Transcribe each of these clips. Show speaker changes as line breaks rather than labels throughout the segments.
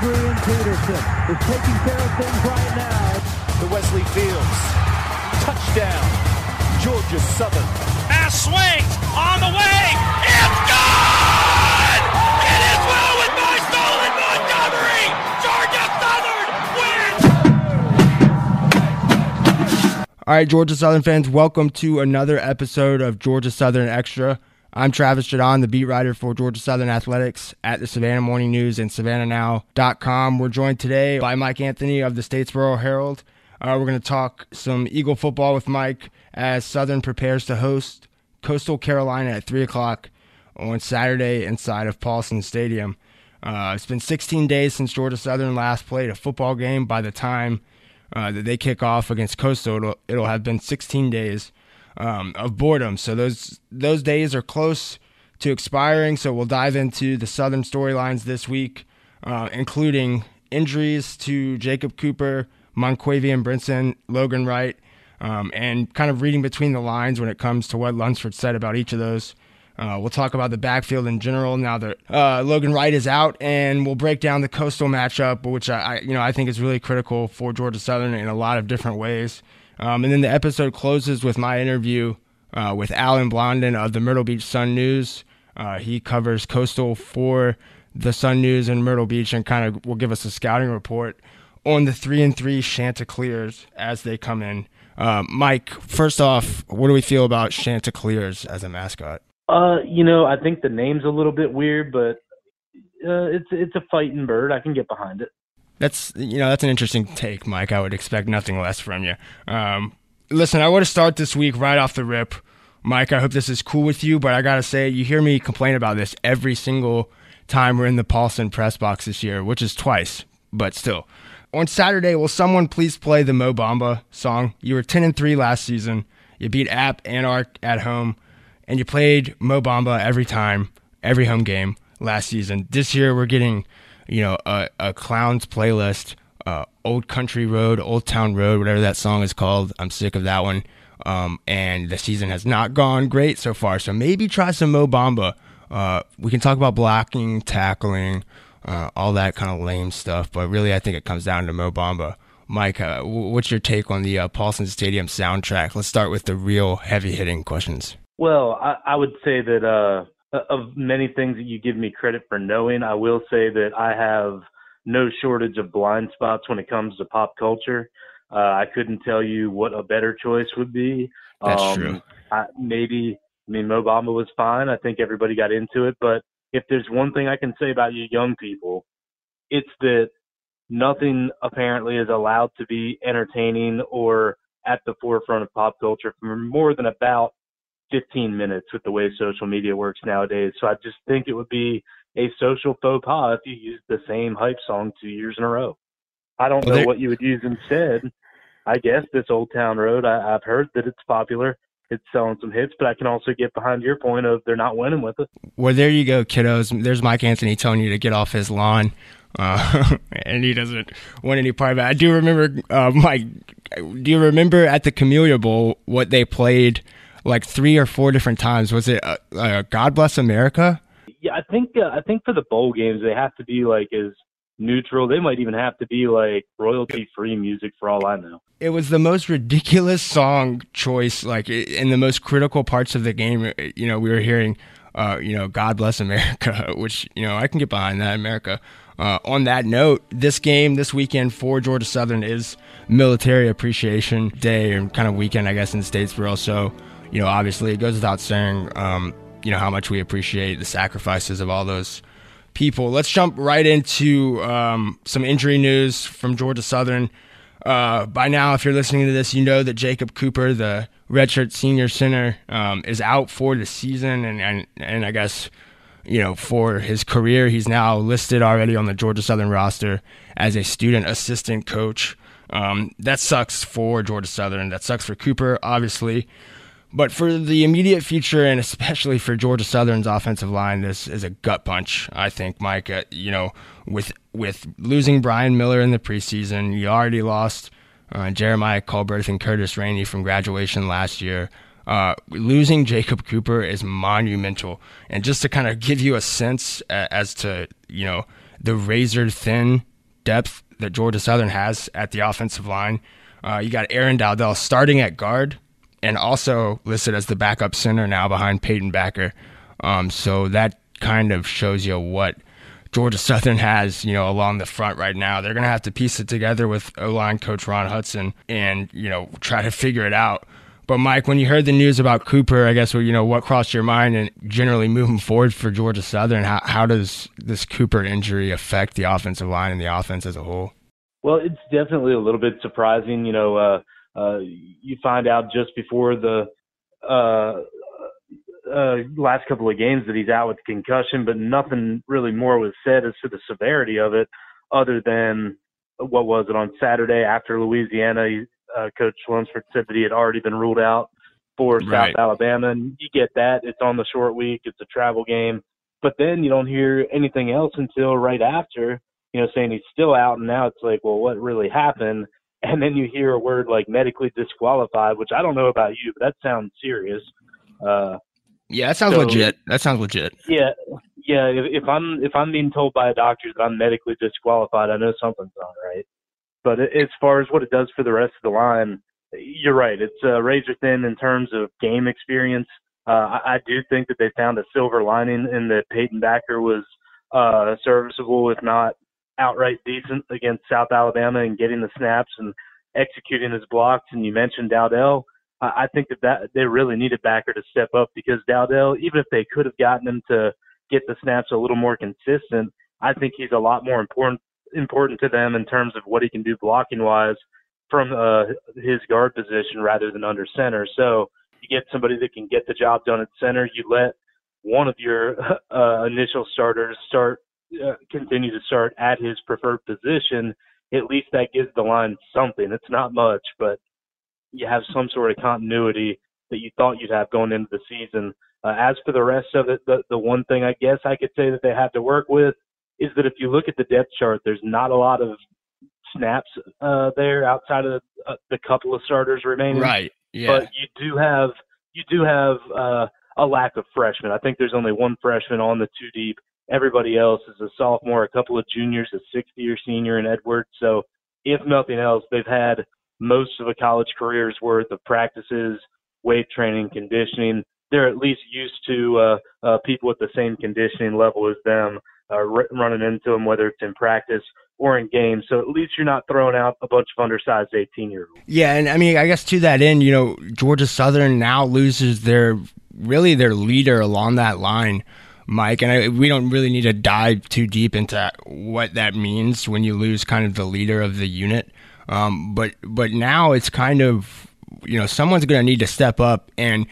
Adrian Peterson is taking care of things right now.
The Wesley Fields. Touchdown. Georgia Southern.
Pass swings on the way. It's gone! It is well with my stolen Montgomery! Georgia Southern wins!
All right, Georgia Southern fans, welcome to another episode of Georgia Southern Extra. I'm Travis Jaudon, the beat writer for Georgia Southern Athletics at the Savannah Morning News and SavannahNow.com. We're joined today by Mike Anthony of the Statesboro Herald. Uh, we're going to talk some Eagle football with Mike as Southern prepares to host Coastal Carolina at 3 o'clock on Saturday inside of Paulson Stadium. Uh, it's been 16 days since Georgia Southern last played a football game. By the time uh, that they kick off against Coastal, it'll, it'll have been 16 days um, of boredom. So those those days are close to expiring. So we'll dive into the Southern storylines this week, uh, including injuries to Jacob Cooper, Monquavian Brinson, Logan Wright, um, and kind of reading between the lines when it comes to what Lunsford said about each of those. Uh, we'll talk about the backfield in general now that uh, Logan Wright is out, and we'll break down the coastal matchup, which I, I, you know I think is really critical for Georgia Southern in a lot of different ways. Um, and then the episode closes with my interview uh, with Alan Blondin of the Myrtle Beach Sun News. Uh, he covers coastal for the Sun News in Myrtle Beach and kind of will give us a scouting report on the three and three Chanticleers as they come in. Uh, Mike, first off, what do we feel about Chanticleers as a mascot?
Uh, you know, I think the name's a little bit weird, but uh, it's it's a fighting bird. I can get behind it.
That's you know that's an interesting take, Mike. I would expect nothing less from you. Um, listen, I want to start this week right off the rip, Mike. I hope this is cool with you, but I gotta say, you hear me complain about this every single time we're in the Paulson press box this year, which is twice, but still. On Saturday, will someone please play the Mo Bamba song? You were ten and three last season. You beat App Anarch at home, and you played Mo Bamba every time, every home game last season. This year, we're getting you know, a, a clown's playlist, uh, Old Country Road, Old Town Road, whatever that song is called. I'm sick of that one. Um, and the season has not gone great so far. So maybe try some Mo Bamba. Uh, we can talk about blocking, tackling, uh, all that kind of lame stuff. But really, I think it comes down to Mo Bamba. Mike, uh, what's your take on the uh, Paulson Stadium soundtrack? Let's start with the real heavy hitting questions.
Well, I, I would say that uh, of many things that you give me credit for knowing, I will say that I have no shortage of blind spots when it comes to pop culture. Uh, I couldn't tell you what a better choice would be.
That's
um,
true.
I, maybe, I mean, Mo Bamba was fine. I think everybody got into it. But if there's one thing I can say about you young people, it's that nothing apparently is allowed to be entertaining or at the forefront of pop culture for more than about 15 minutes with the way social media works nowadays. So I just think it would be a social faux pas if you used the same hype song two years in a row. I don't
Well,
know
they-
what you would use instead. I guess this Old Town Road, I, I've heard that it's popular. It's selling some hits, but I can also get behind your point of they're not winning with it.
Well, there you go, kiddos. There's Mike Anthony telling you to get off his lawn, uh, and he doesn't want any part of it. I do remember, uh, Mike. Do you remember at the Camellia Bowl what they played like three or four different times? Was it uh, uh, "God Bless America"?
Yeah, I think uh, I think for the bowl games they have to be like as neutral. They might even have to be like royalty free music for all I know.
It was the most ridiculous song choice, like in the most critical parts of the game. You know, we were hearing, uh, you know, "God Bless America," which you know I can get behind that. America. Uh, on that note, this game this weekend for Georgia Southern is Military Appreciation Day and kind of weekend, I guess, in Statesboro. So, you know, obviously, it goes without saying, um, you know, how much we appreciate the sacrifices of all those people. Let's jump right into um, some injury news from Georgia Southern. Uh, by now, if you're listening to this, you know that Jacob Cooper, the redshirt senior center, um, is out for the season, and, and and I guess you know for his career, he's now listed already on the Georgia Southern roster as a student assistant coach. Um, that sucks for Georgia Southern. That sucks for Cooper, obviously. But for the immediate future, and especially for Georgia Southern's offensive line, this is a gut punch. I think, Mike. Uh, you know, with with losing Brian Miller in the preseason, you already lost uh, Jeremiah Colbert and Curtis Rainey from graduation last year. Uh, losing Jacob Cooper is monumental, and just to kind of give you a sense uh, as to you know the razor thin depth that Georgia Southern has at the offensive line. Uh, you got Aaron Dowdell starting at guard and also listed as the backup center now behind Peyton Backer. Um, so that kind of shows you what Georgia Southern has, you know, along the front right now. They're going to have to piece it together with O line coach Ron Hudson and, you know, try to figure it out. But Mike, when you heard the news about Cooper, I guess you know what crossed your mind, and generally moving forward for Georgia Southern, how how does this Cooper injury affect the offensive line and the offense as a whole?
Well, it's definitely a little bit surprising. You know, uh, uh, you find out just before the uh, uh, last couple of games that he's out with concussion, but nothing really more was said as to the severity of it, other than what was it on Saturday after Louisiana? Uh, Coach Lunsford said that he had already been ruled out for right. South Alabama, and you get that. It's on the short week. It's a travel game, but then you don't hear anything else until right after. You know, saying he's still out, and now it's like, well, what really happened? And then you hear a word like medically disqualified, which I don't know about you, but that sounds serious. Uh,
yeah, that sounds so, legit. That sounds legit.
Yeah, yeah. If, if I'm if I'm being told by a doctor that I'm medically disqualified, I know something's not right. But as far as what it does for the rest of the line, you're right. It's uh, razor thin in terms of game experience. Uh, I, I do think that they found a silver lining in that Peyton Backer was uh, serviceable, if not outright decent, against South Alabama and getting the snaps and executing his blocks. And you mentioned Dowdell. I think that, that they really needed Backer to step up because Dowdell, even if they could have gotten him to get the snaps a little more consistent, I think he's a lot more important important to them in terms of what he can do blocking wise from uh, his guard position rather than under center. So you get somebody that can get the job done at center. You let one of your uh, initial starters start uh, continue to start at his preferred position. At least that gives the line something. It's not much, but you have some sort of continuity that you thought you'd have going into the season. Uh, as for the rest of it, the, the one thing I guess I could say that they have to work with is that if you look at the depth chart, there's not a lot of snaps uh, there outside of the, uh, the couple of starters remaining.
Right. Yeah.
But you do have you do have uh, a lack of freshmen. I think there's only one freshman on the two deep. Everybody else is a sophomore, a couple of juniors, a sixth year senior in Edwards. So if nothing else, they've had most of a college career's worth of practices, weight training, conditioning. They're at least used to uh, uh, people at the same conditioning level as them uh, r- running into them, whether it's in practice or in games. So at least you're not throwing out a bunch of undersized 18 year olds.
Yeah, and I mean, I guess to that end, you know, Georgia Southern now loses their really their leader along that line. Mike, and I, we don't really need to dive too deep into what that means when you lose kind of the leader of the unit. Um, but but now it's kind of you know someone's going to need to step up and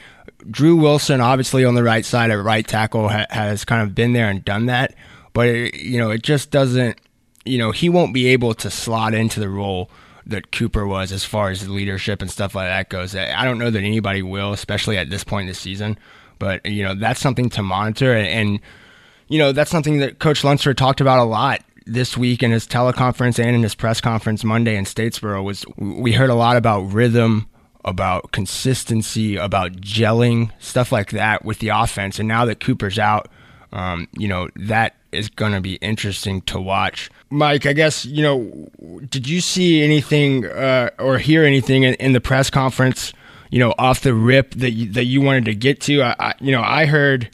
Drew Wilson, obviously on the right side at right tackle, ha- has kind of been there and done that. But it, you know, it just doesn't. You know, he won't be able to slot into the role that Cooper was as far as leadership and stuff like that goes. I don't know that anybody will, especially at this point in the season. But you know, that's something to monitor, and, and you know, that's something that Coach Lunsford talked about a lot this week in his teleconference and in his press conference Monday in Statesboro. Was we heard a lot about rhythm about consistency, about gelling, stuff like that with the offense. And now that Cooper's out, um, you know, that is going to be interesting to watch. Mike, I guess, you know, did you see anything uh, or hear anything in, in, the press conference, you know, off the rip that you, that you wanted to get to? I, I you know, I heard,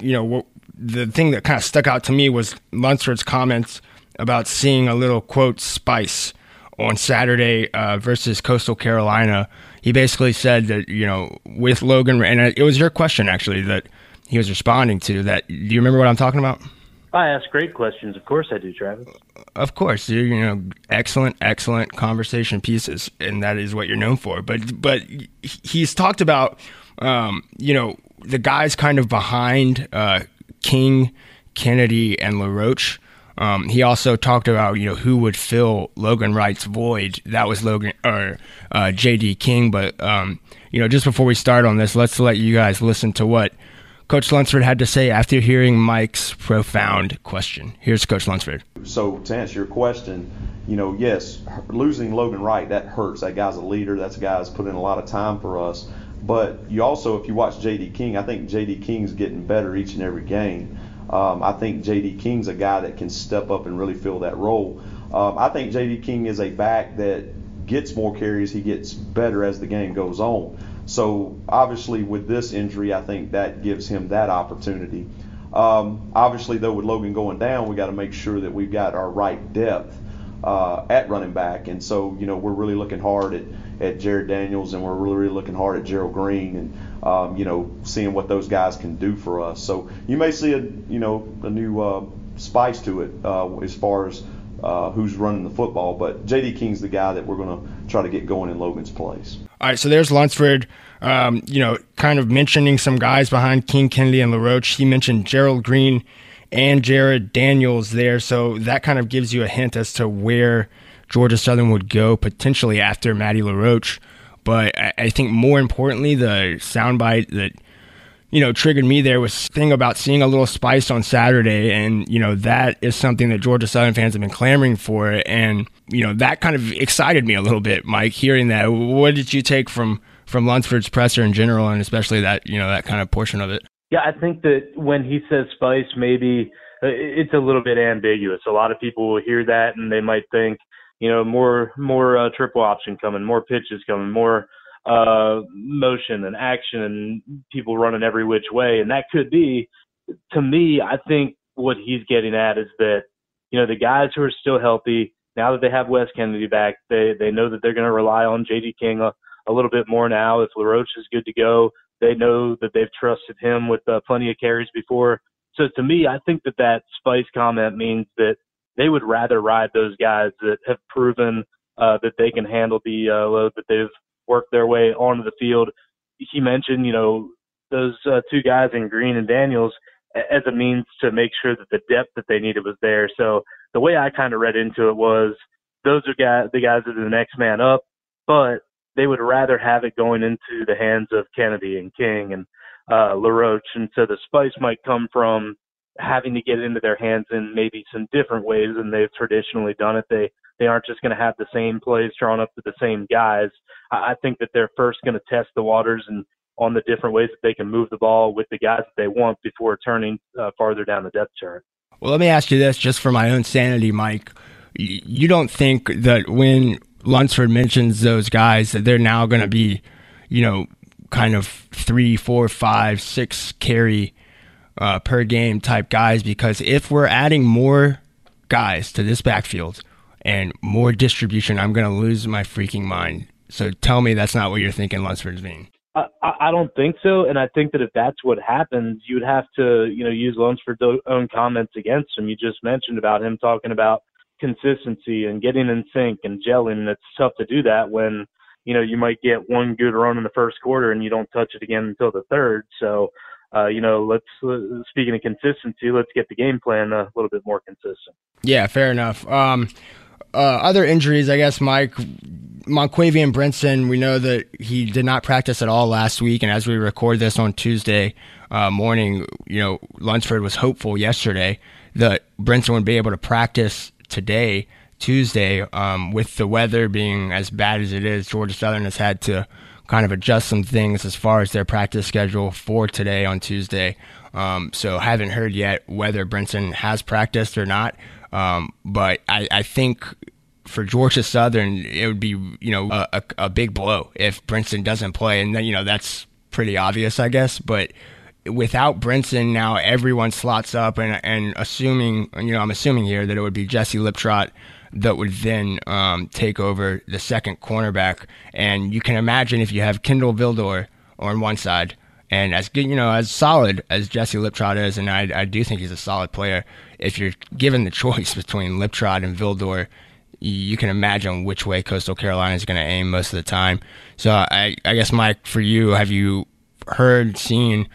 you know, the thing that kind of stuck out to me was Lunsford's comments about seeing a little quote spice on Saturday uh, versus Coastal Carolina he basically said that you know with Logan, and it was your question actually that he was responding to. That do you remember what I'm talking about?
I ask great questions. Of course I do, Travis.
Of course, you you know excellent, excellent conversation pieces, and that is what you're known for. But but he's talked about um, you know the guys kind of behind uh, King, Kennedy, and LaRoche um, he also talked about you know who would fill Logan Wright's void. That was Logan or uh, J.D. King. But um, you know, just before we start on this, let's let you guys listen to what Coach Lunsford had to say after hearing Mike's profound question. Here's Coach Lunsford.
So to answer your question, you know, yes, losing Logan Wright that hurts. That guy's a leader. That's a guy that's put in a lot of time for us. But you also, if you watch J.D. King, I think J.D. King's getting better each and every game. Um, I think J.D. King's a guy that can step up and really fill that role. um, I think J.D. King is a back that gets more carries. He gets better as the game goes on. So obviously, with this injury, I think that gives him that opportunity. Um, obviously, though, with Logan going down, we got to make sure that we've got our right depth uh, at running back. And so, you know, we're really looking hard at, at Jared Daniels and we're really, really looking hard at Gerald Green and, um, you know, seeing what those guys can do for us. So you may see a, you know, a new uh, spice to it uh, as far as uh, who's running the football. But J.D. King's the guy that we're going to try to get going in Logan's place.
All right, so there's Lunsford. Um, you know, kind of mentioning some guys behind King, Kennedy, and LaRoche. He mentioned Gerald Green and Jared Daniels there. So that kind of gives you a hint as to where Georgia Southern would go potentially after Matty LaRoche. But I, think more importantly, the soundbite that you know triggered me there was thing about seeing a little spice on Saturday, and you know that is something that Georgia Southern fans have been clamoring for, and you know that kind of excited me a little bit, Mike. Hearing that, what did you take from from Lunsford's presser in general, and especially that you know that kind of portion of it?
Yeah, I think that when he says spice, maybe uh, it's a little bit ambiguous. A lot of people will hear that and they might think, you know, more more uh, triple option coming, more pitches coming, more uh, motion and action, and people running every which way. And that could be, to me, I think what he's getting at is that, you know, the guys who are still healthy now that they have Wes Kennedy back, they they know that they're going to rely on J.D. King a, a little bit more now. If LaRoche is good to go, they know that they've trusted him with uh, plenty of carries before. So to me, I think that that spice comment means that they would rather ride those guys that have proven uh, that they can handle the uh, load that they've worked their way onto the field. He mentioned, you know, those uh, two guys in Green and Daniels as a means to make sure that the depth that they needed was there. So the way I kind of read into it was those are guys, the guys that are the next man up, but they would rather have it going into the hands of Kennedy and King and uh, LaRoche. And so the spice might come from having to get into their hands in maybe some different ways than they've traditionally done it. They they aren't just going to have the same plays drawn up to the same guys. I, think that they're first going to test the waters and on the different ways that they can move the ball with the guys that they want before turning uh, farther down the depth chart.
Well, let me ask you this, just for my own sanity, Mike. You don't think that when Lunsford mentions those guys that they're now going to be, you know, kind of three, four, five, six carry uh, per game type guys. Because if we're adding more guys to this backfield and more distribution, I'm going to lose my freaking mind. So tell me that's not what you're thinking Lunsford's mean.
I, I don't think so, and I think that if that's what happens, you'd have to, you know, use Lunsford's own comments against him. You just mentioned about him talking about consistency and getting in sync and gelling. And it's tough to do that when you know you might get one good run in the first quarter and you don't touch it again until the third. So uh, you know, let's uh, speaking of consistency, let's get the game plan a little bit more consistent.
Yeah, fair enough. Um, uh, other injuries, I guess, Mike. Monquavian Brinson, we know that he did not practice at all last week, and as we record this on Tuesday uh, morning, you know, Lunsford was hopeful yesterday that Brinson would be able to practice today, Tuesday, um, with the weather being as bad as it is, Georgia Southern has had to kind of adjust some things as far as their practice schedule for today on Tuesday. Um, so haven't heard yet whether Brinson has practiced or not. Um, but I, I, think for Georgia Southern, it would be you know a, a, big blow if Brinson doesn't play, and you know that's pretty obvious, I guess. But without Brinson now everyone slots up and and assuming you know I'm assuming here that it would be Jesse Liptrot that would then um, take over the second cornerback and you can imagine if you have Kindle Vildor on one side and as good you know as solid as Jesse Liptrot is and I, I do think he's a solid player if you're given the choice between Liptrot and Vildor you can imagine which way Coastal Carolina is going to aim most of the time so I, I guess Mike for you have you heard seen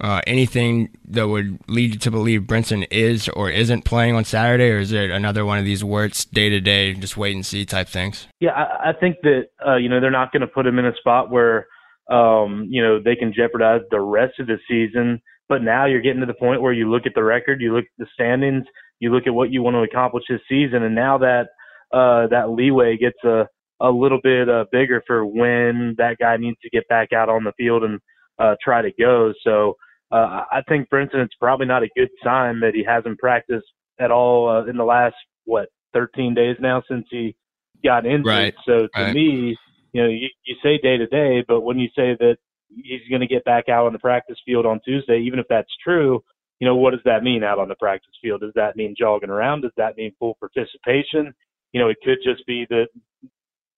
uh, anything that would lead you to believe Brinson is or isn't playing on Saturday, or is it another one of these words day to day, just wait and see type things?
Yeah, I, I think that uh, you know they're not going to put him in a spot where um, you know they can jeopardize the rest of the season. But now you're getting to the point where you look at the record, you look at the standings, you look at what you want to accomplish this season, and now that uh, that leeway gets a a little bit uh, bigger for when that guy needs to get back out on the field and uh, try to go. So uh, I think, for instance, it's probably not a good sign that he hasn't practiced at all uh, in the last what 13 days now since he got injured.
Right.
So to
Right.
me, you know, you, you say day to day, but when you say that he's going to get back out on the practice field on Tuesday, even if that's true, you know, what does that mean out on the practice field? Does that mean jogging around? Does that mean full participation? You know, it could just be that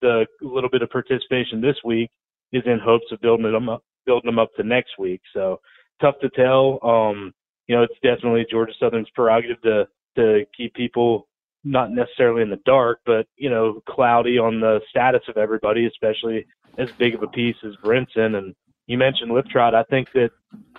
the little bit of participation this week is in hopes of building them up, building them up to next week. So tough to tell. Um, you know, it's definitely Georgia Southern's prerogative to to keep people not necessarily in the dark, but you know, cloudy on the status of everybody, especially as big of a piece as Brinson. And you mentioned Liptrot. I think that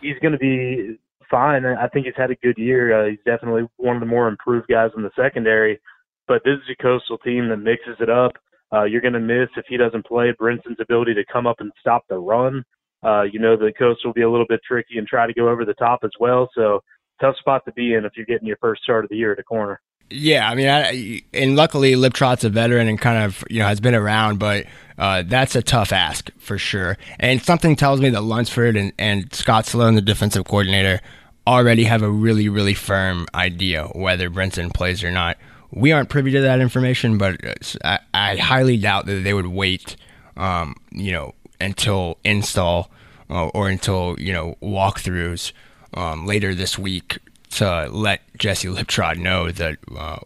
he's going to be fine. I think he's had a good year. Uh, he's definitely one of the more improved guys in the secondary. But this is a coastal team that mixes it up. Uh, you're going to miss if he doesn't play Brinson's ability to come up and stop the run. Uh, you know the coast will be a little bit tricky and try to go over the top as well. So tough spot to be in if you're getting your first start of the year at a corner.
Yeah, I mean, I, and luckily Liptrot's a veteran and kind of you know has been around, but uh, that's a tough ask for sure. And something tells me that Lunsford and, and Scott Sloan, the defensive coordinator, already have a really really firm idea whether Brinson plays or not. We aren't privy to that information, but I, I highly doubt that they would wait, um, you know, until install uh, or until you know walkthroughs um, later this week to let Jesse Liptrot know that uh,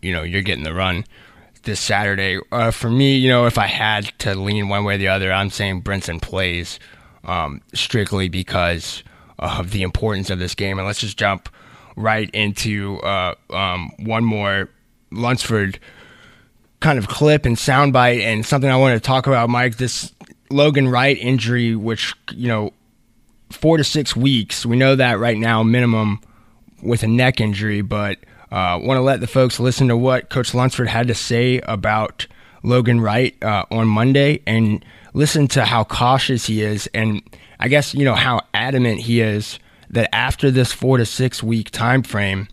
you know you're getting the run this Saturday. Uh, for me, you know, if I had to lean one way or the other, I'm saying Brinson plays um, strictly because of the importance of this game. And let's just jump right into uh, um, one more Lunsford kind of clip and soundbite and something I wanted to talk about, Mike. This Logan Wright injury, which you know, four to six weeks. We know that right now, minimum with a neck injury, but uh, want to let the folks listen to what Coach Lunsford had to say about Logan Wright uh, on Monday and listen to how cautious he is, and I guess you know how adamant he is that after this four to six week time frame,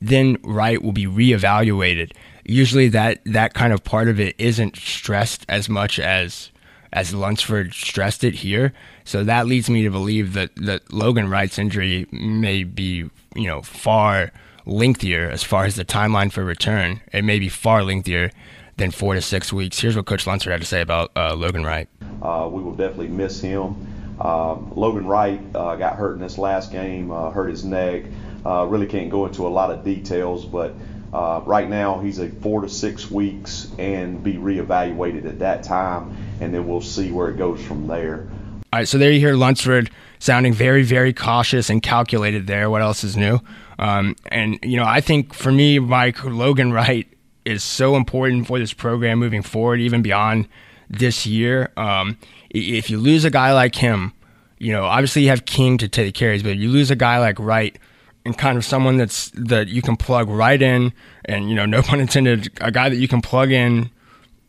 then Wright will be reevaluated. Usually, that that kind of part of it isn't stressed as much as as Lunsford stressed it here. So that leads me to believe that, that Logan Wright's injury may be, you know, far lengthier as far as the timeline for return. It may be far lengthier than four to six weeks. Here's what Coach Lunsford had to say about uh, Logan Wright.
Uh, we will definitely miss him. Um, Logan Wright uh, got hurt in this last game, uh, hurt his neck. Uh, really can't go into a lot of details, but uh, right now, he's a four to six weeks and be reevaluated at that time, and then we'll see where it goes from there.
All right, so there you hear Lunsford sounding very, very cautious and calculated there. What else is new? Um, and, you know, I think for me, Mike, Logan Wright is so important for this program moving forward, even beyond this year. Um, if you lose a guy like him, you know, obviously you have King to take the carries, but you lose a guy like Wright – and kind of someone that's that you can plug right in, and you know, no pun intended, a guy that you can plug in,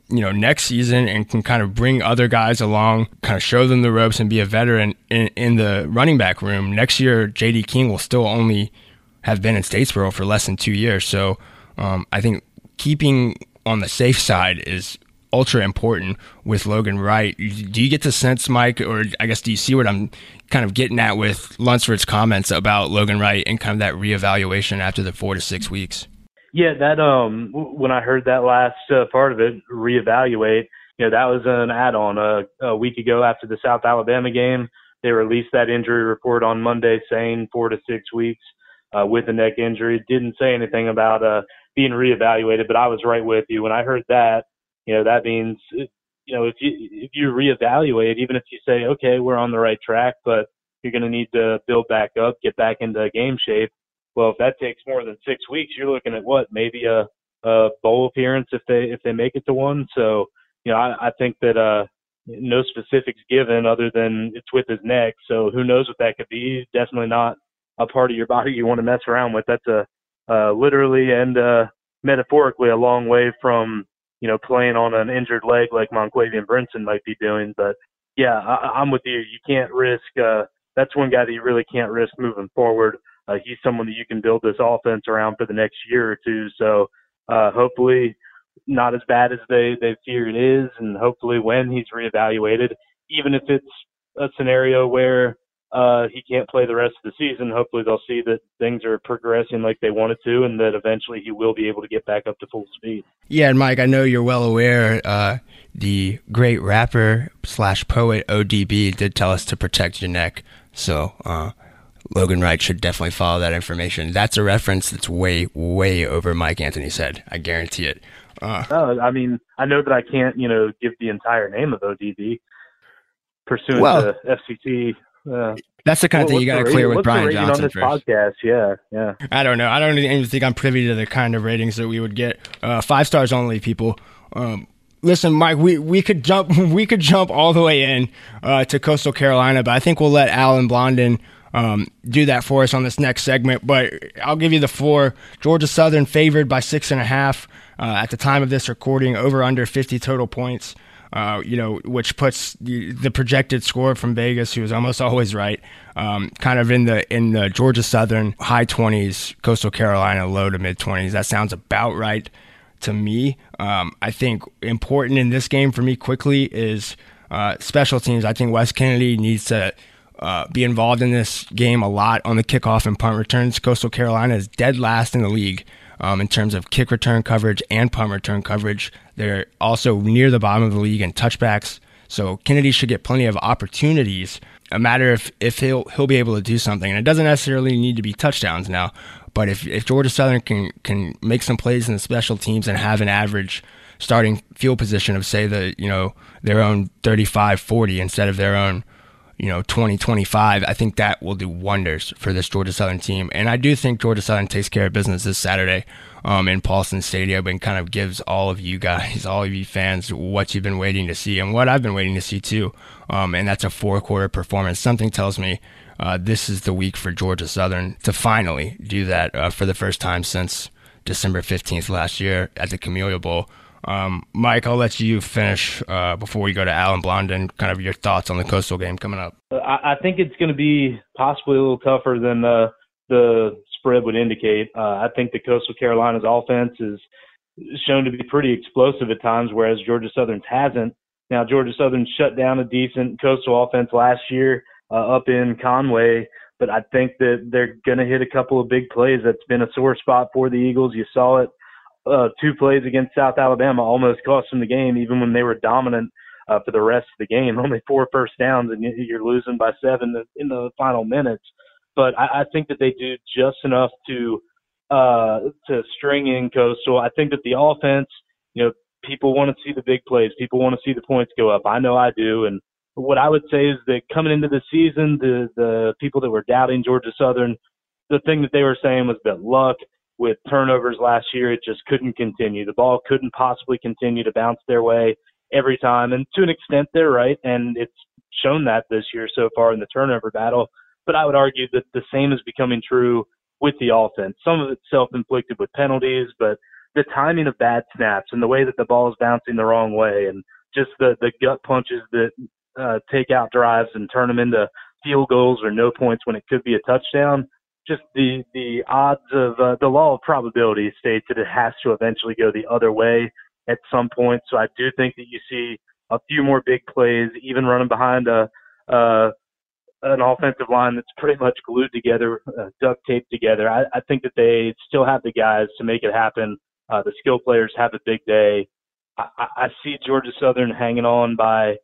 you know, next season and can kind of bring other guys along, kind of show them the ropes and be a veteran in, in the running back room. Next year, J.D. King will still only have been in Statesboro for less than two years, so um, I think keeping on the safe side is ultra important with Logan Wright. Do you get the sense, Mike, or I guess do you see what I'm kind of getting at with Lunsford's comments about Logan Wright and kind of that reevaluation after the four to six weeks?
Yeah, that um, when I heard that last uh, part of it, reevaluate. You know, that was an add-on a, a week ago after the South Alabama game. They released that injury report on Monday, saying four to six weeks uh, with a neck injury. Didn't say anything about uh, being reevaluated, but I was right with you when I heard that you know that means you know if you if you reevaluate, even if you say okay we're on the right track, but you're going to need to build back up, get back into game shape. Well, if that takes more than six weeks, you're looking at what maybe a, a bowl appearance if they if they make it to one. So you know I, I think that uh no specifics given other than it's with his neck. So who knows what that could be? Definitely not a part of your body you want to mess around with. That's a uh, literally and uh, metaphorically a long way from you know, playing on an injured leg like Monquavian Brinson might be doing. But yeah, I, I'm with you. You can't risk. Uh, that's one guy that you really can't risk moving forward. Uh, he's someone that you can build this offense around for the next year or two. So uh, hopefully, not as bad as they they fear it is, and hopefully when he's reevaluated, even if it's a scenario where uh, he can't play the rest of the season. Hopefully, they'll see that things are progressing like they wanted to, and that eventually he will be able to get back up to full speed.
Yeah, and Mike, I know you're well aware. Uh, the great rapper slash poet ODB did tell us to protect your neck, so uh, Logan Wright should definitely follow that information. That's a reference that's way, way over Mike Anthony's head. I guarantee it.
Uh, no, I mean, I know that I can't, you know, give the entire name of ODB pursuant well, to FCC
uh, That's the kind of thing you got to clear with Brian Johnson
on podcast. Yeah, yeah.
I don't know. I don't even think I'm privy to the kind of ratings that we would get. Uh, five stars only, people. Um, listen, Mike, we, we could jump we could jump all the way in uh, to Coastal Carolina, but I think we'll let Alan Blondin um, do that for us on this next segment. But I'll give you the four. Georgia Southern favored by six and a half uh, at the time of this recording, over under 50 total points uh, you know, which puts the, projected score from Vegas, who is almost always right, um, kind of in the in the Georgia Southern high 20s, Coastal Carolina low to mid 20s. That sounds about right to me. Um, I think important in this game for me quickly is uh, special teams. I think Wes Kennedy needs to. Uh, be involved in this game a lot on the kickoff and punt returns. Coastal Carolina is dead last in the league um, in terms of kick return coverage and punt return coverage. They're also near the bottom of the league in touchbacks. So Kennedy should get plenty of opportunities. A matter if if he'll he'll be able to do something, and it doesn't necessarily need to be touchdowns now. But if if Georgia Southern can can make some plays in the special teams and have an average starting field position of say the you know their own 35 40 instead of their own you know 2025 i think that will do wonders for this georgia southern team. And i do think georgia southern takes care of business this saturday um, in paulson stadium and kind of gives all of you guys all of you fans what you've been waiting to see and what i've been waiting to see too. Um, and that's a four quarter performance. Something tells me uh, this is the week for georgia southern to finally do that uh, for the first time since december 15th last year at the camellia bowl um, Mike, I'll let you finish uh, before we go to Alan Blondin. Kind of your thoughts on the Coastal game coming up.
I, I think it's going to be possibly a little tougher than uh, the spread would indicate. Uh, I think the Coastal Carolina's offense is shown to be pretty explosive at times, whereas Georgia Southern's hasn't. Now, Georgia Southern shut down a decent Coastal offense last year uh, up in Conway, but I think that they're going to hit a couple of big plays. That's been a sore spot for the Eagles. You saw it uh, two plays against South Alabama almost cost them the game, even when they were dominant uh, for the rest of the game. Only four first downs, and you're losing by seven in the final minutes. But I, I think that they do just enough to uh, to string in Coastal. I think that the offense, you know, people want to see the big plays. People want to see the points go up. I know I do. And what I would say is that coming into the season, the the people that were doubting Georgia Southern, the thing that they were saying was that luck with turnovers last year, it just couldn't continue. The ball couldn't possibly continue to bounce their way every time. And to an extent, they're right. And it's shown that this year so far in the turnover battle. But I would argue that the same is becoming true with the offense. Some of it's self inflicted with penalties, but the timing of bad snaps and the way that the ball is bouncing the wrong way and just the, the gut punches that uh, take out drives and turn them into field goals or no points when it could be a touchdown just the the odds of uh, the law of probability states that it has to eventually go the other way at some point. So I do think that you see a few more big plays, even running behind a uh, an offensive line that's pretty much glued together, uh, duct taped together. I, I think that they still have the guys to make it happen. Uh, the skill players have a big day. I, I see Georgia Southern hanging on by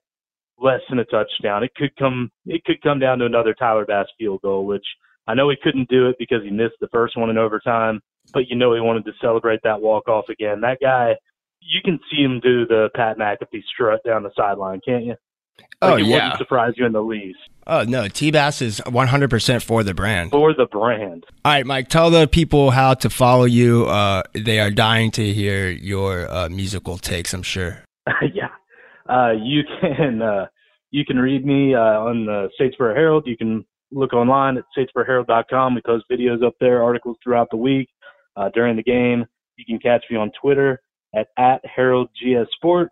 less than a touchdown. It could come it could come down to another Tyler Bass field goal, which I know he couldn't do it because he missed the first one in overtime, but you know he wanted to celebrate that walk off again. That guy, you can see him do the Pat McAfee strut down the sideline, can't you? Like
oh
it
yeah,
wouldn't surprise you in the least.
Oh no, T Bass is 100% for the brand.
For the brand.
All right, Mike, tell the people how to follow you. Uh, they are dying to hear your uh, musical takes. I'm sure.
yeah, uh, you can uh, you can read me uh, on the Statesboro Herald. You can look online at statesboroherald.com. We post videos up there, articles throughout the week uh, during the game. You can catch me on Twitter at, at HeraldGSSports.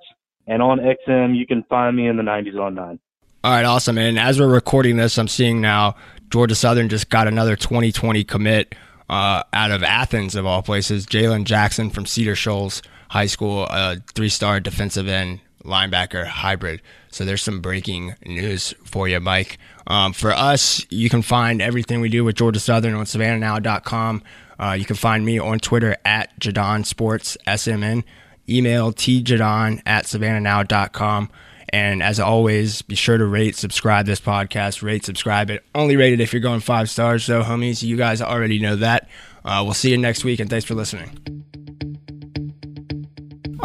And on XM, you can find me in the 90s on 9.
All right, awesome. And as we're recording this, I'm seeing now Georgia Southern just got another 2020 commit uh, out of Athens, of all places. Jalen Jackson from Cedar Shoals High School, a three star defensive end linebacker hybrid. So there's some breaking news for you, Mike. Um, for us, you can find everything we do with Georgia Southern on SavannahNow.com. Uh, you can find me on Twitter at Jaudon Sports SMN. Email tjaudon at SavannahNow.com. And as always, be sure to rate, subscribe this podcast, rate, subscribe it. Only rate it if you're going five stars, so homies, you guys already know that. Uh, we'll see you next week, and thanks for listening.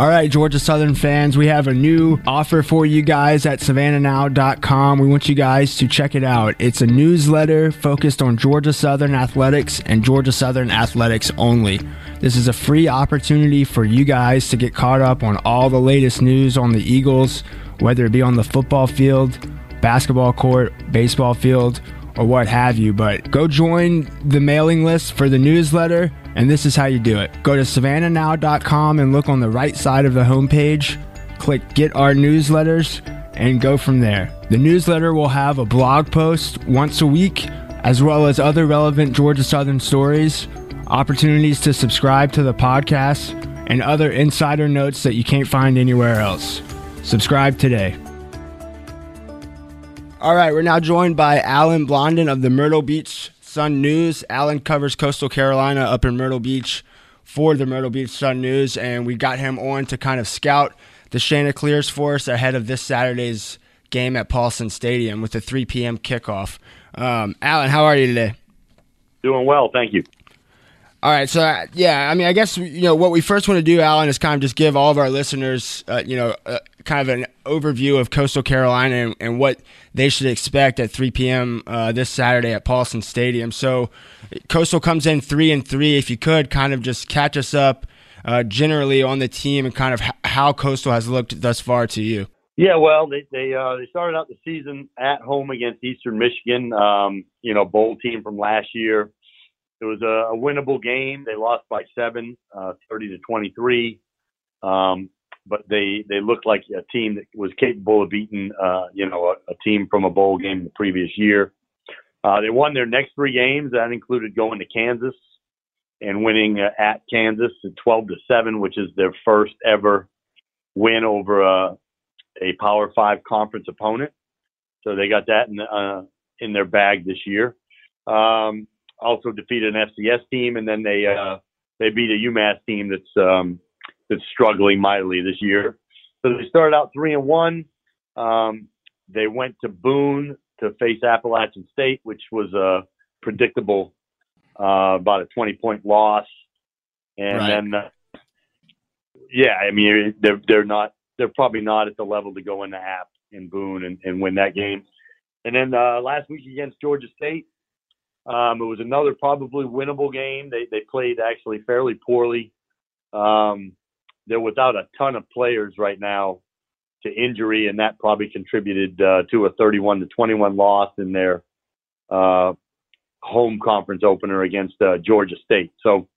All right, Georgia Southern fans, we have a new offer for you guys at savannahnow.com. We want you guys to check it out. It's a newsletter focused on Georgia Southern athletics and Georgia Southern athletics only. This is a free opportunity for you guys to get caught up on all the latest news on the Eagles, whether it be on the football field, basketball court, baseball field, or what have you. But go join the mailing list for the newsletter, and this is how you do it. Go to savannahnow.com and look on the right side of the homepage, click Get Our Newsletters, and go from there. The newsletter will have a blog post once a week, as well as other relevant Georgia Southern stories, opportunities to subscribe to the podcast, and other insider notes that you can't find anywhere else. Subscribe today. All right, we're now joined by Alan Blondin of the Myrtle Beach Sun News. Alan covers Coastal Carolina up in Myrtle Beach for the Myrtle Beach Sun News, and we got him on to kind of scout the Chanticleers for us ahead of this Saturday's game at Paulson Stadium with the 3 p.m. kickoff. Um, Alan, how are you today?
Doing well, thank you.
All right, so uh, yeah, I mean, I guess you know what we first want to do, Alan, is kind of just give all of our listeners, uh, you know, uh, kind of an overview of Coastal Carolina and, and, what they should expect at 3 p.m. Uh, this Saturday at Paulson Stadium. So, Coastal comes in three and three. If you could, kind of just catch us up uh, generally on the team and kind of h- how Coastal has looked thus far to you.
Yeah, well, they they uh, they started out the season at home against Eastern Michigan, um, you know, bowl team from last year it was a, a winnable game. They lost by seven, uh, 30 to 23. Um, but they, they looked like a team that was capable of beating, uh, you know, a, a team from a bowl game the previous year. Uh, they won their next three games. That included going to Kansas and winning uh, at Kansas at 12 to 7, which is their first ever win over a, a Power Five conference opponent. So they got that in, uh, in their bag this year. Um, also defeated an FCS team, and then they uh, they beat a UMass team that's um, that's struggling mightily this year. So they started out three and one. Um, they went to Boone to face Appalachian State, which was a predictable, uh, about a 20 point loss. And right. then, uh, yeah, I mean, they're, they're not, they're probably not at the level to go into App in Boone and, and win that game. And then, uh, last week against Georgia State, um, it was another probably winnable game. They they played actually fairly poorly. Um, they're without a ton of players right now to injury, and that probably contributed uh, to a 31 to 21 loss in their uh, home conference opener against uh, Georgia State. So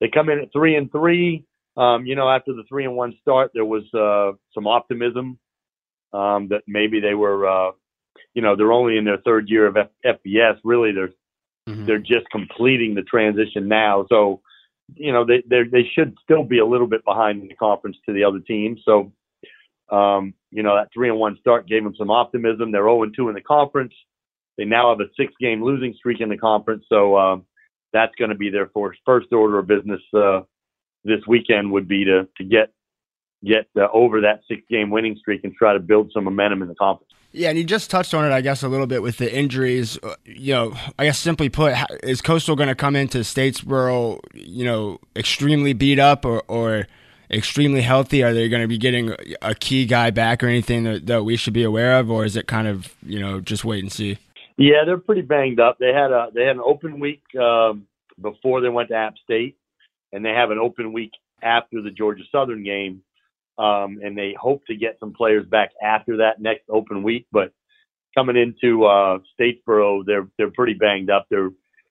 they come in at three and three. Um, you know, after the three and one start, there was uh, some optimism um, that maybe they were, uh, you know, they're only in their third year of F- FBS. Really, they're Mm-hmm. They're just completing the transition now. So, you know, they they should still be a little bit behind in the conference to the other teams. So, um, you know, that three and one start gave them some optimism. They're 0 and 2 in the conference. They now have a six game losing streak in the conference. So um, that's going to be their first first order of business uh, this weekend would be to to get get uh, over that six game winning streak and try to build some momentum in the conference.
Yeah, and you just touched on it, I guess, a little bit with the injuries. Uh, you know, I guess simply put, is Coastal going to come into Statesboro, you know, extremely beat up or, or extremely healthy? Are they going to be getting a key guy back or anything that, that we should be aware of, or is it kind of, you know, just wait and see?
Yeah, they're pretty banged up. They had a they had an open week um, before they went to App State, and they have an open week after the Georgia Southern game um, and they hope to get some players back after that next open week. But coming into uh, Statesboro, they're they're pretty banged up. They're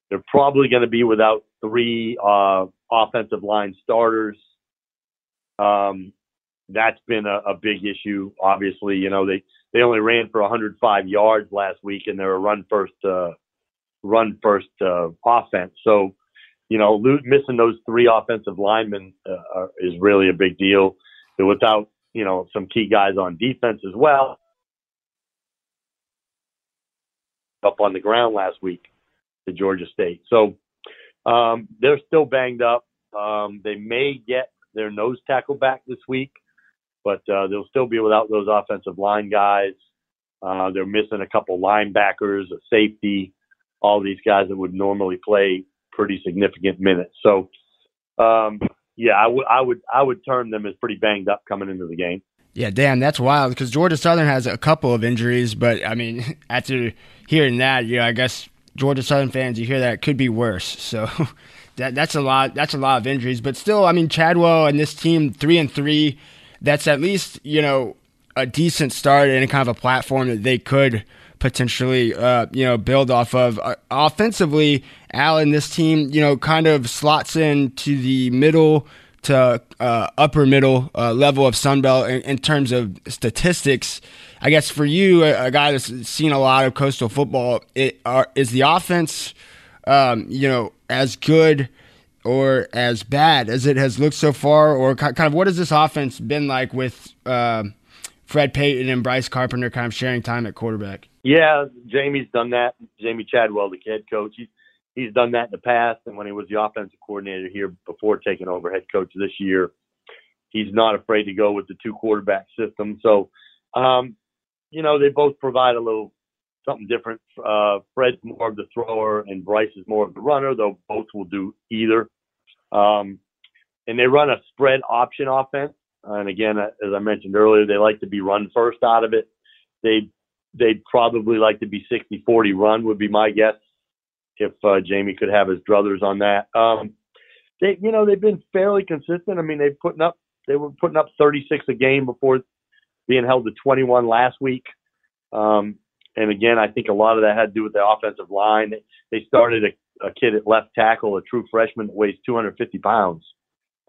they're probably going to be without three uh, offensive line starters. Um, that's been a, a big issue. Obviously, you know they they only ran for 105 yards last week, and they're a run first uh, run first uh, offense. So, you know, missing those three offensive linemen uh, is really a big deal. Without you know, some key guys on defense as well. Up on the ground last week to Georgia State. So um, they're still banged up. Um, they may get their nose tackle back this week, but uh, they'll still be without those offensive line guys. Uh, they're missing a couple linebackers, a safety, all these guys that would normally play pretty significant minutes. So, um, yeah, I would I would I would term them as pretty banged up coming into the game.
Yeah, damn, that's wild because Georgia Southern has a couple of injuries, but I mean, after hearing that, you know, I guess Georgia Southern fans, you hear that it could be worse. So that that's a lot. That's a lot of injuries, but still, I mean, Chadwell and this team three and three. That's at least you know a decent start and kind of a platform that they could potentially uh, you know build off of. Uh, offensively, Alan, this team you know kind of slots in to the middle to uh, upper middle uh, level of Sunbelt in, in terms of statistics. I guess for you, a, a, guy that's seen a lot of coastal football, it, are, is the offense, um, you know, as good or as bad as it has looked so far, or kind of what has this offense been like with uh, Fred Payton and Bryce Carpenter kind of sharing time at quarterback?
Yeah, Jamie's done that. Jamie Chadwell, the head coach, he's he's done that in the past, and when he was the offensive coordinator here before taking over head coach this year, he's not afraid to go with the two quarterback system. So um, you know, they both provide a little something different. Uh, Fred's more of the thrower and Bryce is more of the runner, though both will do either. Um, and they run a spread option offense. And again, uh, as I mentioned earlier, they like to be run first out of it. They they'd probably like to be 60-40 run would be my guess if uh, Jamie could have his druthers on that. Um, they you know they've been fairly consistent. I mean they've putting up they were putting up 36 a game before being held to 21 last week. Um, and again, I think a lot of that had to do with the offensive line. They started a, a kid at left tackle, a true freshman that weighs 250 pounds,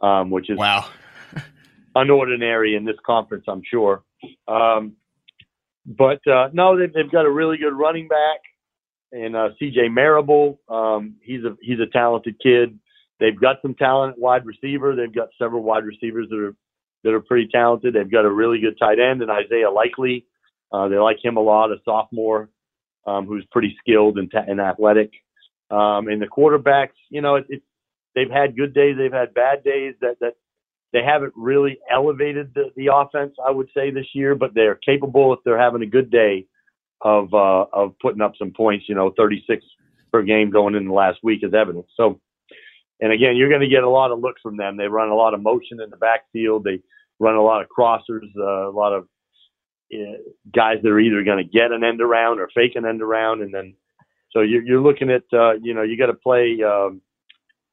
um, which is
wow
unordinary in this conference, I'm sure. Um, but uh, no, they've, they've got a really good running back, and uh, C.J. Marable. Um, he's a he's a talented kid. They've got some talent at wide receiver. They've got several wide receivers that are that are pretty talented. They've got a really good tight end and Isaiah Likely. Uh, they like him a lot, a sophomore um, who's pretty skilled and, and athletic. Um, and the quarterbacks, you know, it, it, they've had good days, they've had bad days. That that they haven't really elevated the, the offense, I would say, this year. But they're capable if they're having a good day of uh, of putting up some points. You know, 36 per game going in the last week is evidence. So and again, you're going to get a lot of looks from them. They run a lot of motion in the backfield. They run a lot of crossers, uh, a lot of uh, guys that are either going to get an end around or fake an end around, and then so you're, you're looking at uh, you know you got to play um,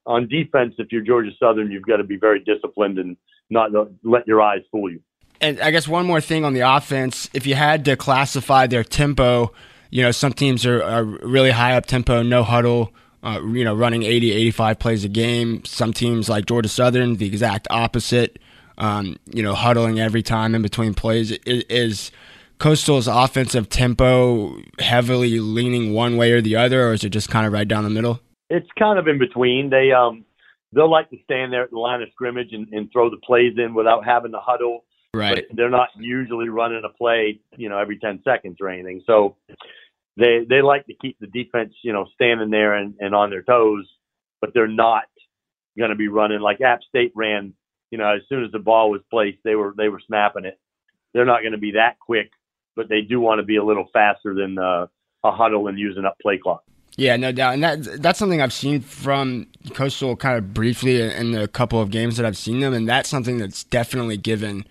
on defense. If you're Georgia Southern, you've got to be very disciplined and not let your eyes fool you.
And I guess one more thing on the offense, if you had to classify their tempo, you know some teams are, are really high up tempo, no huddle uh, you know, running 80, 85 plays a game. Some teams like Georgia Southern, the exact opposite. Um, you know, huddling every time in between plays. Is, is Coastal's offensive tempo heavily leaning one way or the other, or is it just kind of right down the middle?
It's kind of in between. They um they'll like to stand there at the line of scrimmage and, and throw the plays in without having to huddle.
Right.
But they're not usually running a play, you know, every ten seconds or anything. So they they like to keep the defense, you know, standing there and, and on their toes, but they're not going to be running like App State ran. You know, as soon as the ball was placed, they were they were snapping it. They're not going to be that quick, but they do want to be a little faster than uh, a huddle and using up play clock.
Yeah, no doubt, and that that's something I've seen from Coastal kind of briefly in the couple of games that I've seen them, and that's something that's definitely given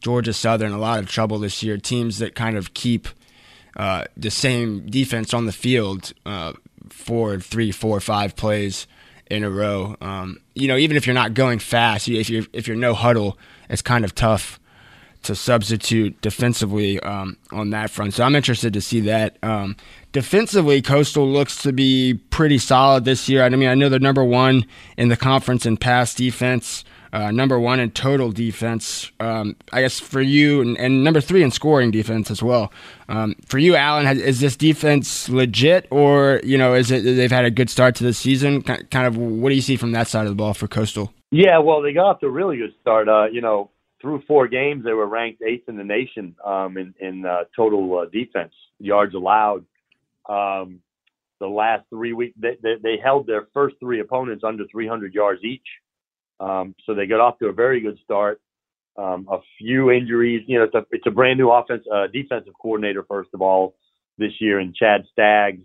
Georgia Southern a lot of trouble this year. Teams that kind of keep uh, the same defense on the field uh, for three, four, five plays in a row. Um, you know, even if you're not going fast, if you if you're no huddle, it's kind of tough to substitute defensively um, on that front. So I'm interested to see that. Um, defensively, Coastal looks to be pretty solid this year. I mean, I know they're number one in the conference in pass defense uh, number one in total defense. Um, I guess for you, and, and, number three in scoring defense as well. Um, for you, Alan, has, is this defense legit, or you know, is it they've had a good start to the season? Kind of, what do you see from that side of the ball for Coastal?
Yeah, well, they got off to a really good start. Uh, you know, through four games, they were ranked eighth in the nation um, in, in uh, total uh, defense yards allowed. Um, the last three weeks, they, they, they, held their first three opponents under 300 yards each. Um, so they got off to a very good start. Um, a few injuries, you know, it's a, it's a brand new offense, uh, defensive coordinator, first of all, this year, and Chad Staggs,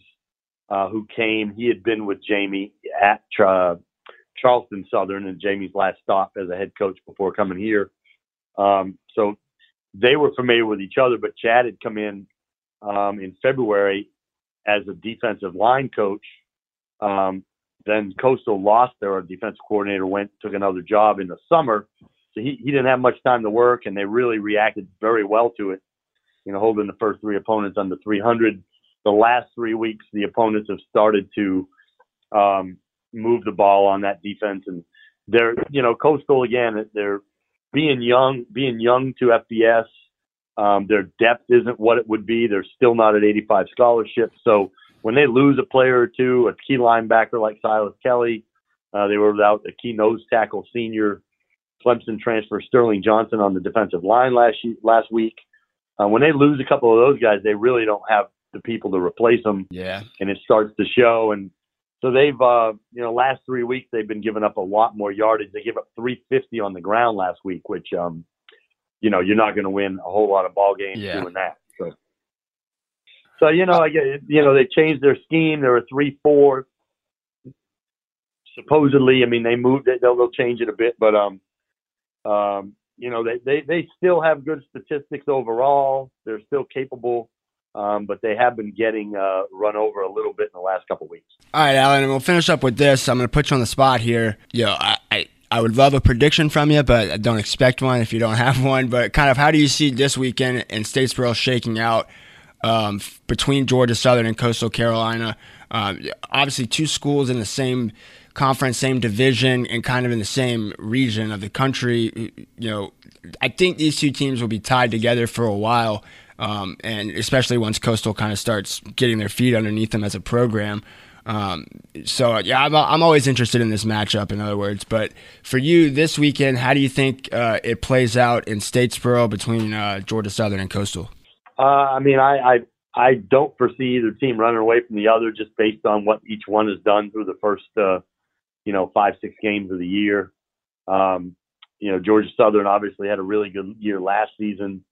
uh, who came, he had been with Jamie at uh, Charleston Southern and Jamie's last stop as a head coach before coming here. Um, so they were familiar with each other, but Chad had come in um, in February as a defensive line coach. Um, then Coastal lost their defensive coordinator, went took another job in the summer, so he, he didn't have much time to work, and they really reacted very well to it. You know, holding the first three opponents under 300. The last three weeks, the opponents have started to um, move the ball on that defense, and they're you know Coastal again. They're being young, being young to FBS. Um, their depth isn't what it would be. They're still not at 85 scholarship. So when they lose a player or two, a key linebacker like Silas Kelly, uh, they were without a key nose tackle senior Clemson transfer Sterling Johnson on the defensive line last last week. Uh, when they lose a couple of those guys, they really don't have the people to replace them.
Yeah,
and it starts to show. And so they've, uh, you know, last three weeks they've been giving up a lot more yardage. They gave up 350 on the ground last week, which, um, you know, you're not going to win a whole lot of ball games
yeah.
doing that. So, so you know, I get, you know, they changed their scheme. They were three four. Supposedly, I mean, they moved it. They'll, they'll change it a bit, but um, um, you know, they they they still have good statistics overall. They're still capable um, but they have been getting uh, run over a little bit in the last couple weeks.
All right, Alan, and we'll finish up with this. I'm going to put you on the spot here. Know, I, I, I would love a prediction from you, but I don't expect one if you don't have one. But kind of how do you see this weekend in Statesboro shaking out um, between Georgia Southern and Coastal Carolina? Um, obviously, two schools in the same conference, same division, and kind of in the same region of the country. You know, I think these two teams will be tied together for a while um, and especially once Coastal kind of starts getting their feet underneath them as a program. Um, so yeah, I'm, I'm always interested in this matchup. In other words, but for you this weekend, how do you think uh, it plays out in Statesboro between uh, Georgia Southern and Coastal?
Uh, I mean, I, I I don't foresee either team running away from the other just based on what each one has done through the first uh, you know five six games of the year. Um, you know, Georgia Southern obviously had a really good year last season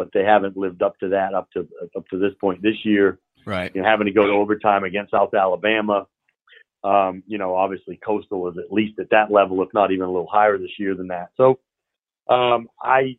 but they haven't lived up to that up to up to this point this year.
Right.
You know, having to go to overtime against South Alabama. Um, you know, obviously Coastal is at least at that level, if not even a little higher this year than that. So, um, I,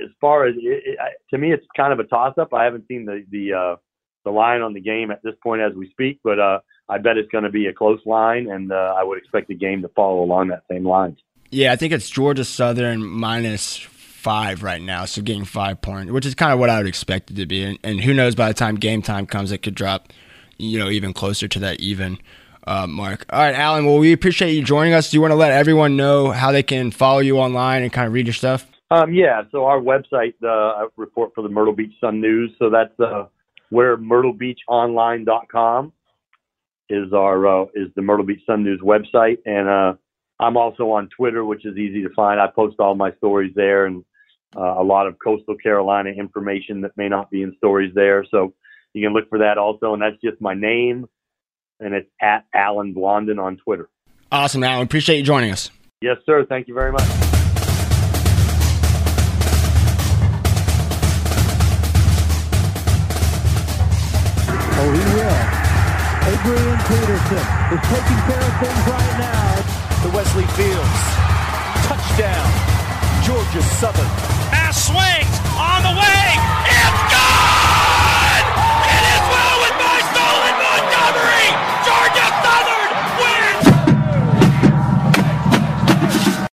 as far as it, it, to me, it's kind of a toss up. I haven't seen the the uh, the line on the game at this point as we speak, but uh, I bet it's going to be a close line, and uh, I would expect the game to follow along that same lines.
Yeah, I think it's Georgia Southern minus five right now, so getting five points, which is kind of what I would expect it to be. And, and, who knows, by the time game time comes, it could drop, you know, even closer to that even uh, mark. All right, Alan. Well, we appreciate you joining us. Do you want to let everyone know how they can follow you online and kind of read your stuff?
Um, yeah. So our website, uh, report for the Myrtle Beach Sun News. So that's uh, where MyrtleBeachOnline.com is our uh, is the Myrtle Beach Sun News website, and uh, I'm also on Twitter, which is easy to find. I post all my stories there and uh, a lot of coastal Carolina information that may not be in stories there. So you can look for that also. And that's just my name, and it's at Alan Blondin on Twitter.
Awesome, Alan. Appreciate you joining us.
Yes, sir. Thank you very much.
Oh, he will. Adrian Peterson is taking care of things right now. The Wesley Fields touchdown, Georgia Southern swing.